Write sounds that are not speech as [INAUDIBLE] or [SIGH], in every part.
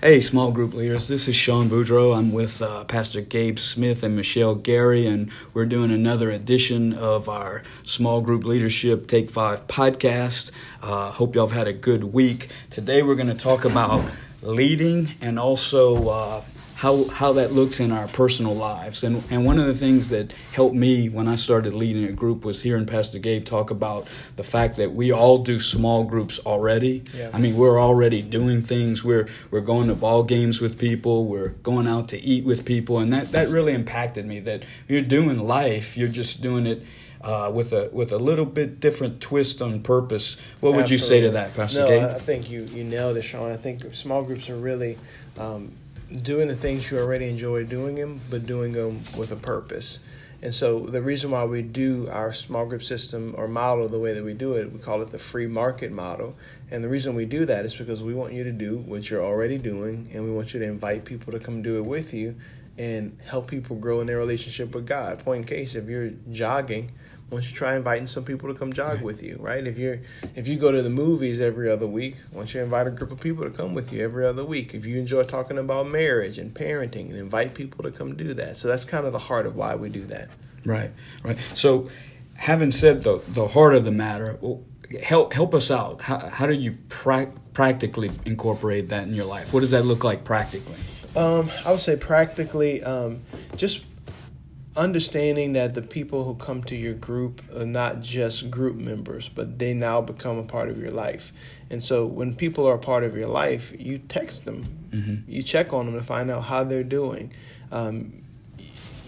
Hey, small group leaders. This is Sean Boudreau. I'm with uh, Pastor Gabe Smith and Michelle Gary, and we're doing another edition of our small group leadership Take Five podcast. Uh, hope y'all have had a good week. Today, we're going to talk about leading and also uh, how how that looks in our personal lives. And and one of the things that helped me when I started leading a group was hearing Pastor Gabe talk about the fact that we all do small groups already. Yeah. I mean, we're already doing things. We're we're going to ball games with people. We're going out to eat with people, and that that really impacted me. That you're doing life. You're just doing it. Uh, with a with a little bit different twist on purpose, what would you say to that, Pastor Gabe? no, Gabe? I think you, you nailed it, Sean. I think small groups are really um, doing the things you already enjoy doing them, but doing them with a purpose. And so the reason why we do our small group system or model the way that we do it, we call it the free market model. And the reason we do that is because we want you to do what you're already doing, and we want you to invite people to come do it with you and help people grow in their relationship with God. Point in case, if you're jogging, why don't you try inviting some people to come jog Right. with you, right? If you're if you go to the movies every other week, why don't you invite a group of people to come with you every other week? If you enjoy talking about marriage and parenting, and invite people to come do that. So that's kind of the heart of why we do that. Right, right. So, having said the the heart of the matter, well, help help us out. How how do you prac practically incorporate that in your life? What does that look like practically? Um, I would say practically, um, just understanding that the people who come to your group are not just group members, but they now become a part of your life. And so when people are a part of your life, you text them, Mm-hmm. you check on them to find out how they're doing. Um,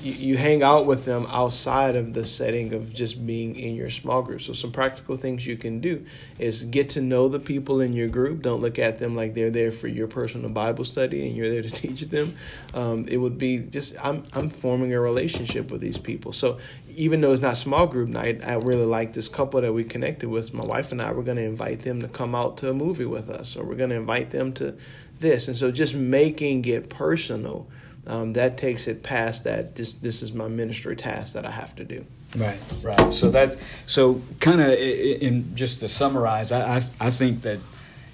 you, you hang out with them outside of the setting of just being in your small group. So some practical things you can do is get to know the people in your group. Don't look at them like they're there for your personal Bible study and you're there to [LAUGHS] teach them. Um, it would be just I'm I'm forming a relationship with these people. So even though it's not small group night, I really like this couple that we connected with. My wife and I we're going to invite them to come out to a movie with us, or we're going to invite them to this. And so just making it personal um, that takes it past that this this is my ministry task that I have to do. Right, right. So that so kind of in just to summarize, I, I I think that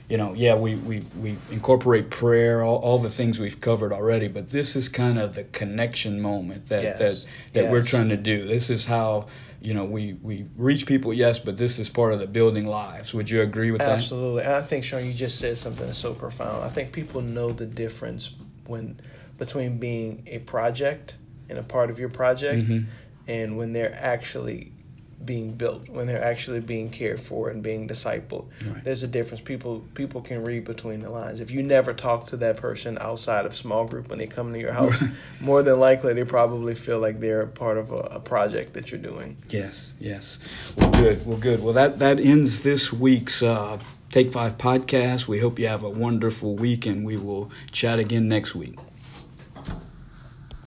you know yeah we we we incorporate prayer all, all the things we've covered already, but this is kind of the connection moment that Yes, that that we're trying to do. This is how you know we we reach people, yes, but this is part of the building lives. Would you agree with that? Absolutely, and I think Sean, you just said something that's so profound. I think people know the difference when between being a project and a part of your project, Mhm. and when they're actually being built, when they're actually being cared for and being discipled. Right. There's a difference. People people can read between the lines. If you never talk to that person outside of small group when they come to your house, more than likely they probably feel like they're part of a, a project that you're doing. Yes, yes. Well, good. Well, good. Well, that that ends this week's uh, Take Five podcast. We hope you have a wonderful week, and we will chat again next week.